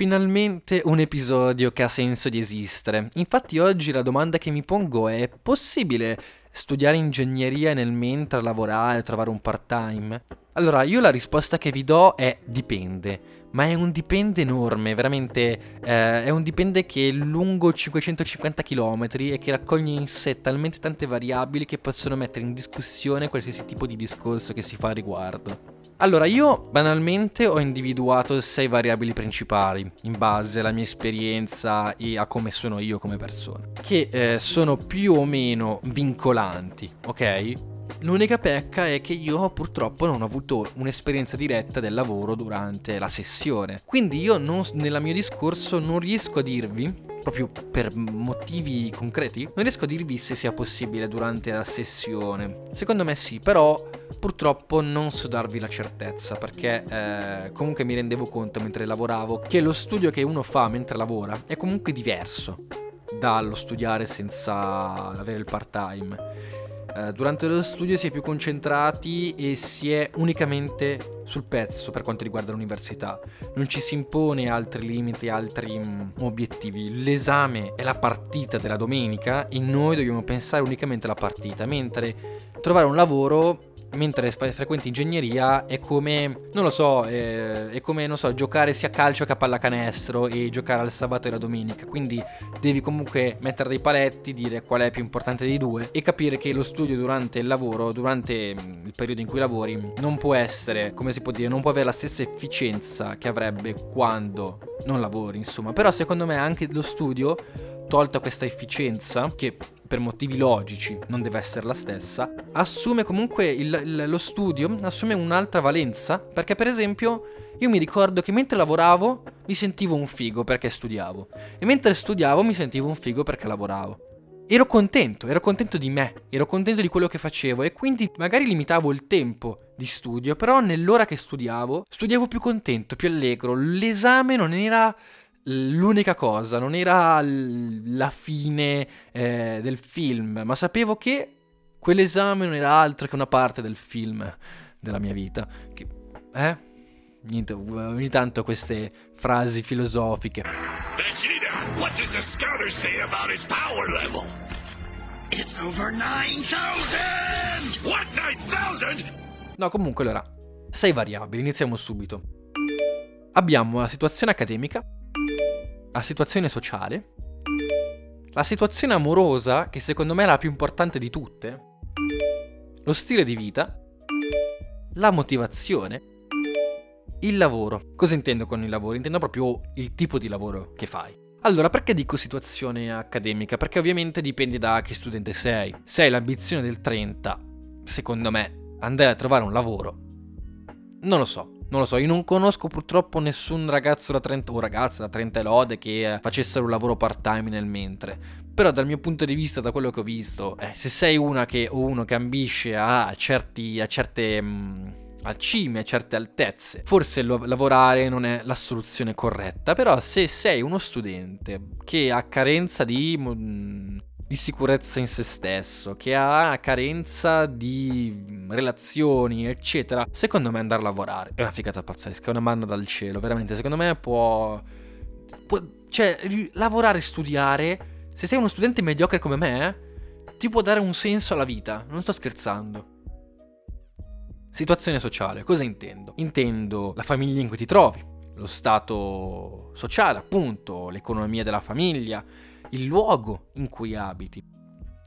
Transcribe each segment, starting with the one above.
finalmente un episodio che ha senso di esistere. Infatti oggi la domanda che mi pongo è: è possibile studiare ingegneria nel mentre lavorare, trovare un part-time? Allora, io la risposta che vi do è dipende, ma è un dipende enorme, veramente eh, è un dipende che è lungo 550 km e che raccoglie in sé talmente tante variabili che possono mettere in discussione qualsiasi tipo di discorso che si fa a riguardo. Allora, io banalmente ho individuato sei variabili principali in base alla mia esperienza e a come sono io come persona, che eh, sono più o meno vincolanti, ok? L'unica pecca è che io purtroppo non ho avuto un'esperienza diretta del lavoro durante la sessione. Quindi io non, nel mio discorso non riesco a dirvi proprio per motivi concreti, non riesco a dirvi se sia possibile durante la sessione. Secondo me sì, però purtroppo non so darvi la certezza perché eh, comunque mi rendevo conto mentre lavoravo che lo studio che uno fa mentre lavora è comunque diverso dallo studiare senza avere il part time eh, durante lo studio si è più concentrati e si è unicamente sul pezzo per quanto riguarda l'università. Non ci si impone altri limiti, altri mm, obiettivi. L'esame è la partita della domenica e noi dobbiamo pensare unicamente alla partita, mentre trovare un lavoro mentre frequenti ingegneria è come, non lo so, è, è, come, non so, giocare sia a calcio che a pallacanestro e giocare al sabato e la domenica. Quindi devi comunque mettere dei paletti, dire qual è più importante dei due e capire che lo studio durante il lavoro, durante mm, il periodo in cui lavori, non può essere, come si può dire, non può avere la stessa efficienza che avrebbe quando non lavori, insomma. Però secondo me anche lo studio tolta questa efficienza, che per motivi logici non deve essere la stessa, assume comunque il, il, lo studio, assume un'altra valenza, perché per esempio io mi ricordo che mentre lavoravo mi sentivo un figo perché studiavo, e mentre studiavo mi sentivo un figo perché lavoravo. Ero contento, ero contento di me, ero contento di quello che facevo e quindi magari limitavo il tempo di studio, però nell'ora che studiavo, studiavo più contento, più allegro, l'esame non era l'unica cosa, non era la fine eh, del film, ma sapevo che quell'esame non era altro che una parte del film della mia vita. Che, eh? Niente, ogni tanto queste frasi filosofiche. Vegeta, what does the scouter say about his power level? It's over 9000! What 9000? No, comunque allora, sei variabili, iniziamo subito. Abbiamo la situazione accademica, la situazione sociale, la situazione amorosa, che secondo me è la più importante di tutte, lo stile di vita, la motivazione, il lavoro. Cosa intendo con il lavoro? Intendo proprio il tipo di lavoro che fai. Allora, perché dico situazione accademica? Perché ovviamente dipende da che studente sei. Se hai l'ambizione del 30, secondo me, andare a trovare un lavoro, non lo so. Non lo so, io non conosco purtroppo nessun ragazzo da 30 o ragazza da 30 lode che eh, facessero un lavoro part time nel mentre. Però dal mio punto di vista, da quello che ho visto, eh, se sei una che, o uno che ambisce a, certi, a certe... Mh, mm, al cime, a certe altezze. Forse lo- lavorare non è la soluzione corretta, però se sei uno studente che ha carenza di mh, mm, di sicurezza in se stesso, che ha carenza di relazioni, eccetera, secondo me andare a lavorare è una figata pazzesca, è una manna dal cielo, veramente, secondo me può... può cioè, lavorare studiare, se sei uno studente mediocre come me, ti può dare un senso alla vita, non sto scherzando. Situazione sociale, cosa intendo? Intendo la famiglia in cui ti trovi, lo stato sociale, appunto, l'economia della famiglia, il luogo in cui abiti.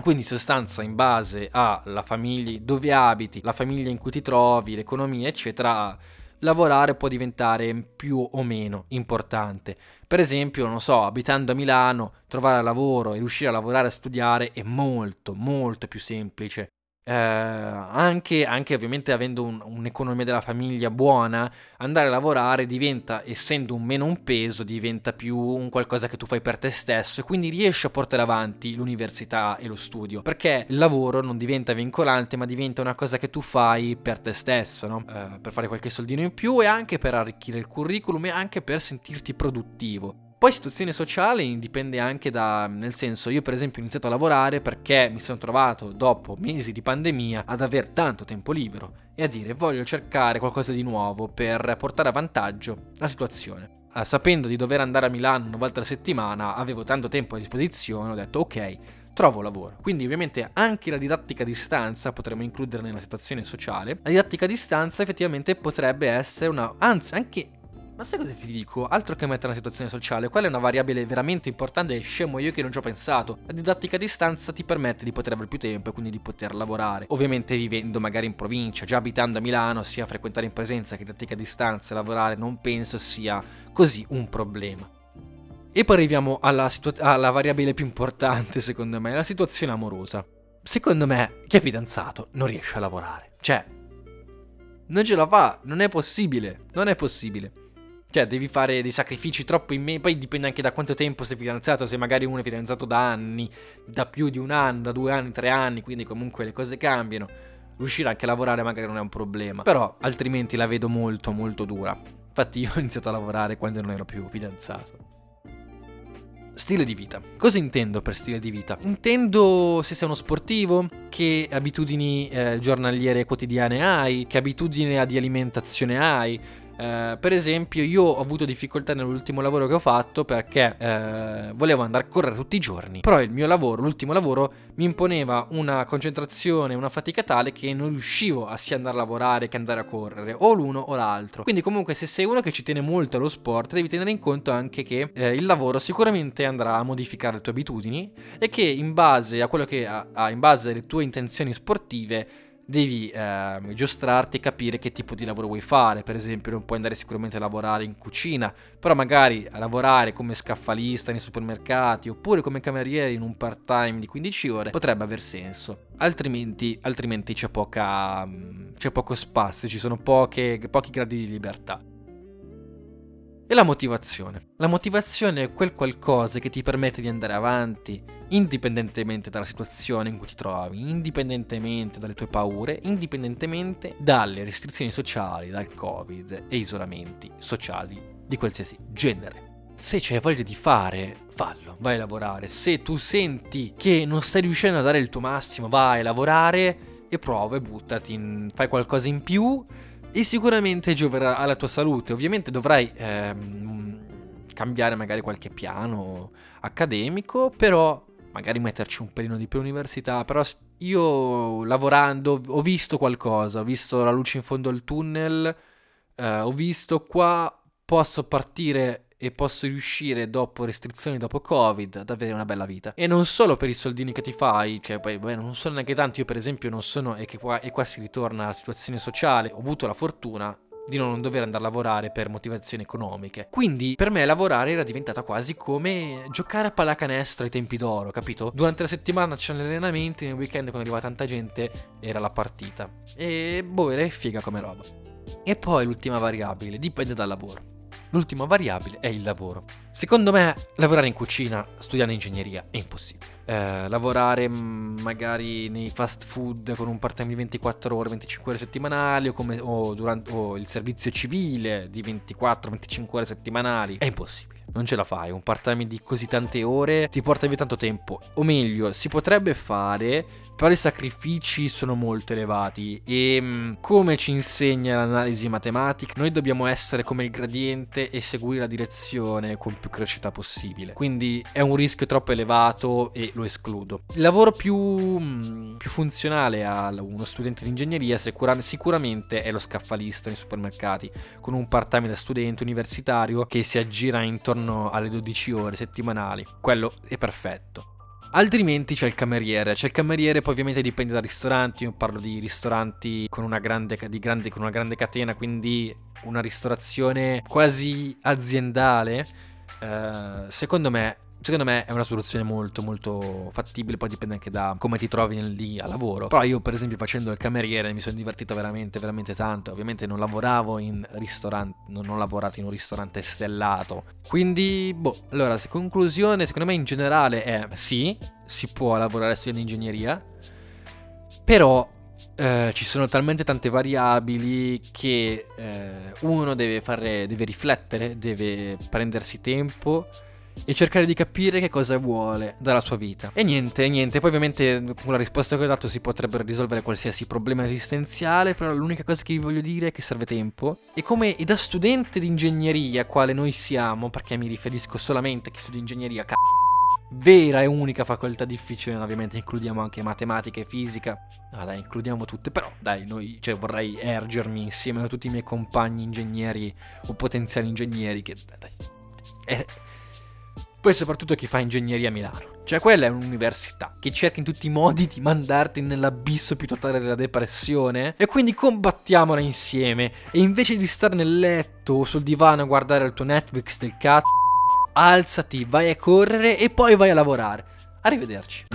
Quindi in sostanza in base alla famiglia, dove abiti, la famiglia in cui ti trovi, l'economia, eccetera, lavorare può diventare più o meno importante. Per esempio, non so, abitando a Milano, trovare lavoro e riuscire a lavorare e studiare è molto, molto più semplice eh, anche, anche, ovviamente avendo un, un'economia della famiglia buona, andare a lavorare diventa, essendo un meno un peso, diventa più un qualcosa che tu fai per te stesso e quindi riesci a portare avanti l'università e lo studio, perché il lavoro non diventa vincolante, ma diventa una cosa che tu fai per te stesso, no? eh, per fare qualche soldino in più e anche per arricchire il curriculum e anche per sentirti produttivo. Poi situazione sociale dipende anche da, nel senso, io per esempio ho iniziato a lavorare perché mi sono trovato dopo mesi di pandemia ad avere tanto tempo libero e a dire voglio cercare qualcosa di nuovo per portare a vantaggio la situazione. eh, sapendo di dover andare a Milano una volta alla settimana, avevo tanto tempo a disposizione, ho detto ok, trovo lavoro. Quindi ovviamente anche la didattica a distanza potremmo includere nella situazione sociale. La didattica a distanza effettivamente potrebbe essere una, anzi anche ma sai cosa ti dico? Altro che mettere una situazione sociale, quella è una variabile veramente importante e scemo io che non ci ho pensato. La didattica a distanza ti permette di poter avere più tempo e quindi di poter lavorare. Ovviamente vivendo magari in provincia, già abitando a Milano, sia frequentare in presenza che didattica a distanza e lavorare non penso sia così un problema. E poi arriviamo alla, situa- alla variabile più importante secondo me, la situazione amorosa. Secondo me chi è fidanzato non riesce a lavorare. Cioè, non ce la fa, non è possibile, non è possibile. Cioè, devi fare dei sacrifici troppo in me. Poi dipende anche da quanto tempo sei fidanzato. Se magari uno è fidanzato da anni, da più di un anno, da due anni, tre anni, quindi comunque le cose cambiano. Riuscire anche a lavorare magari non è un problema. Però altrimenti la vedo molto, molto dura. Infatti, io ho iniziato a lavorare quando non ero più fidanzato. Stile di vita. Cosa intendo per stile di vita? Intendo se sei uno sportivo, che abitudini eh, giornaliere quotidiane hai, che abitudini di alimentazione hai Uh, per esempio, io ho avuto difficoltà nell'ultimo lavoro che ho fatto perché uh, volevo andare a correre tutti i giorni. Però il mio lavoro, l'ultimo lavoro, mi imponeva una concentrazione, una fatica tale che non riuscivo a sia andare a lavorare che andare a correre, o l'uno o l'altro. Quindi, comunque, se sei uno che ci tiene molto allo sport, devi tenere in conto anche che eh, il lavoro sicuramente andrà a modificare le tue abitudini e che in base a quello che ha, in base alle tue intenzioni sportive devi eh, giostrarti e capire che tipo di lavoro vuoi fare. Per esempio, non puoi andare sicuramente a lavorare in cucina, però magari a lavorare come scaffalista nei supermercati oppure come cameriere in un part time di 15 ore potrebbe aver senso. Altrimenti, altrimenti c'è, poca, c'è poco spazio, ci sono poche, pochi gradi di libertà. E la motivazione. La motivazione è quel qualcosa che ti permette di andare avanti, indipendentemente dalla situazione in cui ti trovi, indipendentemente dalle tue paure, indipendentemente dalle restrizioni sociali, dal covid e isolamenti sociali di qualsiasi genere. Se c'hai voglia di fare, fallo, vai a lavorare. Se tu senti che non stai riuscendo a dare il tuo massimo, vai a lavorare e prova e buttati, in, fai qualcosa in più e sicuramente gioverà alla tua salute. Ovviamente dovrai ehm, cambiare magari qualche piano accademico, però magari metterci un pelino di più all'università, però io lavorando ho visto qualcosa, ho visto la luce in fondo al tunnel, eh, ho visto qua posso partire e posso riuscire dopo restrizioni, dopo Covid, ad avere una bella vita. E non solo per i soldini che ti fai, che poi beh, non sono neanche tanti, io per esempio non sono, e qua, e qua si ritorna alla situazione sociale, ho avuto la fortuna di non dover andare a lavorare per motivazioni economiche. Quindi per me lavorare era diventata quasi come giocare a pallacanestro ai tempi d'oro, capito? Durante la settimana c'erano gli allenamenti, nel weekend quando arrivava tanta gente era la partita. E boh, era figa come roba. E poi l'ultima variabile, dipende dal lavoro. L'ultima variabile è il lavoro. Secondo me lavorare in cucina studiando ingegneria è impossibile. Eh, lavorare mm, magari nei fast food con un part time di 24 ore, 25 ore settimanali o, come, o, durante, o il servizio civile di 24-25 ore settimanali è impossibile. Non ce la fai, un part time di così tante ore ti porta via tanto tempo. O meglio, si potrebbe fare però i sacrifici sono molto elevati e mm, come ci insegna l'analisi matematica, noi dobbiamo essere come il gradiente e seguire la direzione con più crescita possibile. Quindi è un rischio troppo elevato e lo escludo. Il lavoro più, mm, più funzionale a uno studente di ingegneria sicura, sicuramente è lo scaffalista nei supermercati, con un part-time da studente universitario che si aggira intorno alle 12 ore settimanali. Quello è perfetto. Altrimenti c'è il cameriere. C'è il cameriere, poi ovviamente dipende dai ristoranti. Io parlo di ristoranti con una grande, grande, con una grande catena, quindi una ristorazione quasi aziendale. Uh, secondo me Secondo me è una soluzione molto molto fattibile, poi dipende anche da come ti trovi lì a lavoro. Però io per esempio facendo il cameriere mi sono divertito veramente veramente tanto. Ovviamente non lavoravo in ristorante, non ho lavorato in un ristorante stellato. Quindi, boh, allora, conclusione, secondo me in generale è sì, si può lavorare studiando ingegneria, però eh, ci sono talmente tante variabili che eh, uno deve fare, deve riflettere, deve prendersi tempo e cercare di capire che cosa vuole dalla sua vita. E niente, niente, poi ovviamente con la risposta che ho dato si potrebbe risolvere qualsiasi problema esistenziale, però l'unica cosa che vi voglio dire è che serve tempo. E come da studente di ingegneria, quale noi siamo, perché mi riferisco solamente a chi studia ingegneria, c***o, vera e unica facoltà difficile, ovviamente includiamo anche matematica e fisica. Ah dai, includiamo tutte, però dai, noi, cioè vorrei ergermi insieme a tutti i miei compagni ingegneri o potenziali ingegneri che, dai, eh, poi soprattutto chi fa ingegneria a Milano. Cioè quella è un'università che cerca in tutti i modi di mandarti nell'abisso più totale della depressione e quindi combattiamola insieme e invece di stare nel letto o sul divano a guardare il tuo Netflix del cazzo, alzati, vai a correre e poi vai a lavorare. Arrivederci.